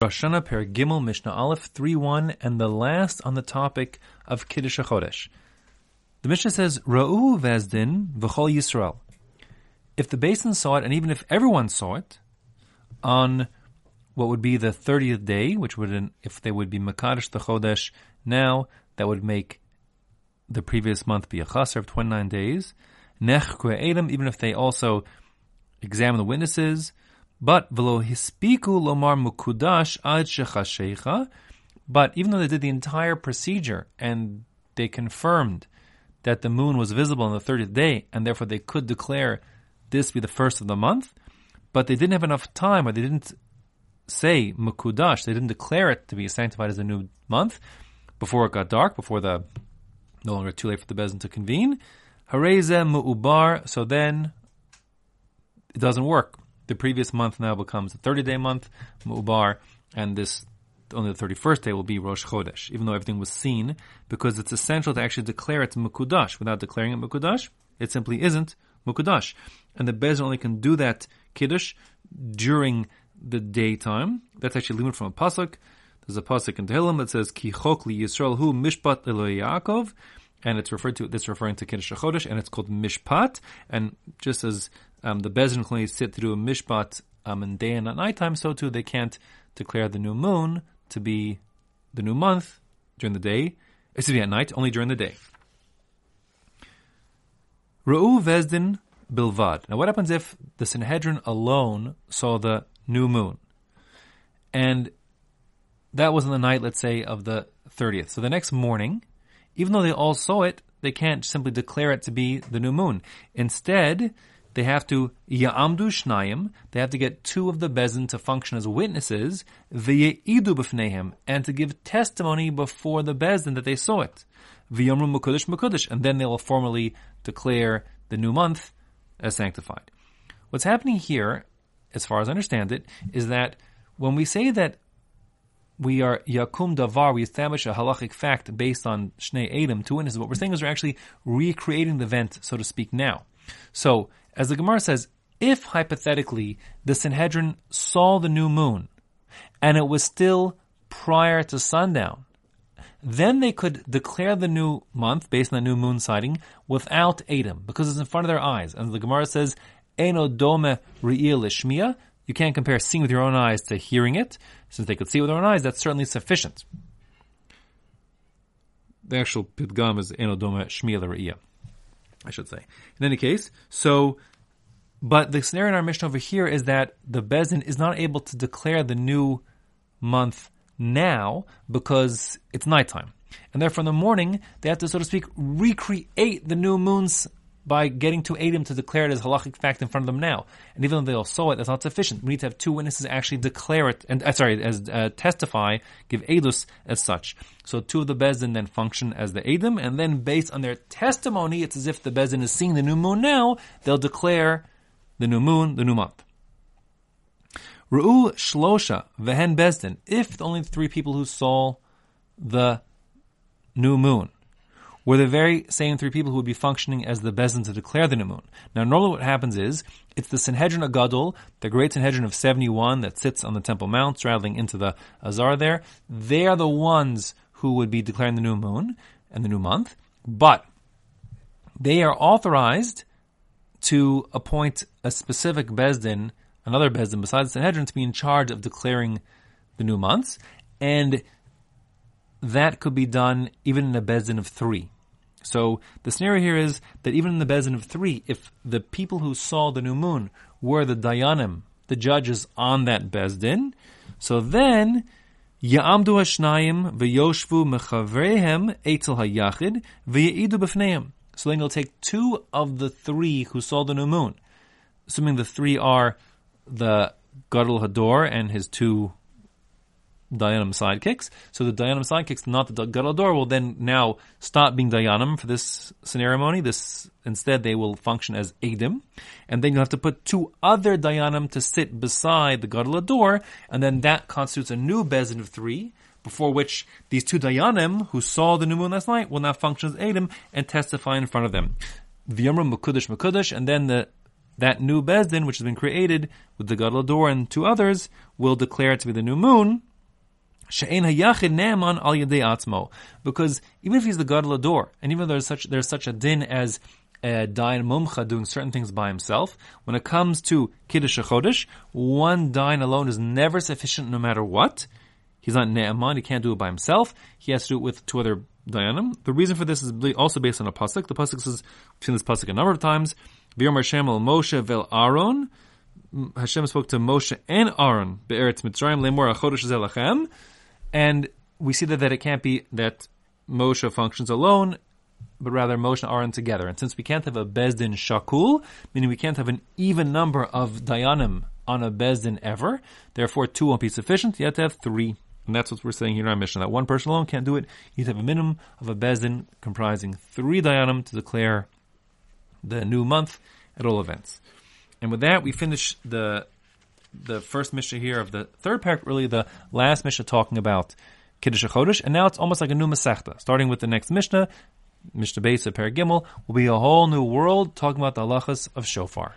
Rosh Hashanah Per Gimel Mishnah Aleph 3.1 and the last on the topic of Kiddush HaChodesh. The Mishnah says, Ra'u Vezdin V'chol Yisrael. If the beis din saw it, and even if everyone saw it, on what would be the 30th day, which would, if they would be Makadish the Chodesh now, that would make the previous month be a chaser of 29 days. Nech Edom, even if they also examine the witnesses, but hispiku lomar mukudash ad shechashecha. But even though they did the entire procedure and they confirmed that the moon was visible on the 30th day, and therefore they could declare this be the first of the month, but they didn't have enough time, or they didn't say mukudash, they didn't declare it to be sanctified as a new month before it got dark, before the no longer too late for the bezin to convene. Hareze mu'ubar, so then it doesn't work the previous month now becomes a 30 day month, Mu'bar, and this only the 31st day will be Rosh Chodesh, even though everything was seen, because it's essential to actually declare it Mukudash. Without declaring it Mukudash, it simply isn't Mukudash. And the Bez only can do that Kiddush during the daytime. That's actually limit from a Pasuk. There's a Pasuk in Tehillim that says, Ki chokli Yisrael hu mishpat Yaakov, and it's referred to, this referring to Kiddush Chodesh, and it's called Mishpat, and just as um, the Bezin can only sit through a mishpat um, in day and at nighttime, so too they can't declare the new moon to be the new month during the day, excuse be at night, only during the day. Ru'u Vezdin Bilvad. Now what happens if the Sanhedrin alone saw the new moon? And that was on the night, let's say, of the 30th. So the next morning, even though they all saw it, they can't simply declare it to be the new moon. Instead, they have to ya'amdu shnayim. They have to get two of the bezin to function as witnesses, v'ye'idu b'fneihem, and to give testimony before the bezin that they saw it. V'yomru mukudish mukudish, and then they will formally declare the new month as sanctified. What's happening here, as far as I understand it, is that when we say that we are yakum davar, we establish a halachic fact based on shnei edom, two witnesses. What we're saying is we're actually recreating the event, so to speak, now. So as the Gemara says, if hypothetically the Sanhedrin saw the new moon and it was still prior to sundown, then they could declare the new month based on the new moon sighting without Adam because it's in front of their eyes. And the Gemara says, Eno dome lishmia. You can't compare seeing with your own eyes to hearing it. Since they could see with their own eyes, that's certainly sufficient. The actual pitgam is Eno dome shmia I should say. In any case, so but the scenario in our Mishnah over here is that the Bezin is not able to declare the new month now because it's nighttime. And therefore in the morning, they have to, so to speak, recreate the new moons by getting to Adam to declare it as halachic fact in front of them now. And even though they all saw it, that's not sufficient. We need to have two witnesses actually declare it, and uh, sorry, as uh, testify, give edus as such. So two of the bezin then function as the Adam, and then based on their testimony, it's as if the bezin is seeing the new moon now. They'll declare the new moon, the new month. Ru'u shlosha vehen bezdin. If only the three people who saw the new moon were the very same three people who would be functioning as the bezdin to declare the new moon. Now, normally what happens is it's the Sanhedrin HaGadol, the great Sanhedrin of 71 that sits on the Temple Mount, straddling into the Azar there. They are the ones who would be declaring the new moon and the new month, but they are authorized to appoint a specific Bezdin, another Bezdin besides the Sanhedrin, to be in charge of declaring the new months. And that could be done even in a Bezdin of three. So the scenario here is that even in the Bezdin of three, if the people who saw the new moon were the Dayanim, the judges on that Bezdin, so then Ya'amdu Hashnayim v'yoshvu mechavrehem etzel hayachid v'ye'idu b'fneim. So then you'll take two of the three who saw the new moon, assuming the three are the Gadol Hador and his two Dayanim sidekicks. So the Dayanim sidekicks, not the Gadol Hador, will then now stop being Dayanim for this ceremony. This instead they will function as Adim, and then you'll have to put two other Dayanim to sit beside the Gadol Hador, and then that constitutes a new Bezin of three before which these two Dayanim, who saw the new moon last night, will now function as Adam and testify in front of them. V'yomrim Makudish Makudish, and then the that new Bezdin, which has been created with the Gadol Hador and two others, will declare it to be the new moon, She'en hayachid ne'eman al yedei atzmo. Because even if he's the gadol hador, and even though there's such, there's such a din as a dayan mumcha doing certain things by himself, when it comes to kiddush chodesh, one dayan alone is never sufficient no matter what. He's not ne'eman, he can't do it by himself. He has to do it with two other dayanim. The reason for this is also based on a pasuk. The pasuk says, we've seen this pasuk a number of times, V'yom Hashem el Moshe vel Aaron, Hashem spoke to Moshe and Aaron, Be'eretz Mitzrayim, Lemor HaChodesh Zelachem, and we see that, that it can't be that Moshe functions alone, but rather Moshe and Aaron together. And since we can't have a Bezdin Shakul, meaning we can't have an even number of Dayanim on a Bezdin ever, therefore two won't be sufficient, you have to have three. And that's what we're saying here in our Mishnah, that one person alone can't do it. You have a minimum of a bezin comprising three Dayanim to declare the new month at all events. And with that, we finish the the first Mishnah here of the third perek, really the last Mishnah talking about Kiddush Chodesh, and now it's almost like a new Masechta. Starting with the next Mishnah, Mishnah Beis of Paragimel, will be a whole new world talking about the halachas of Shofar.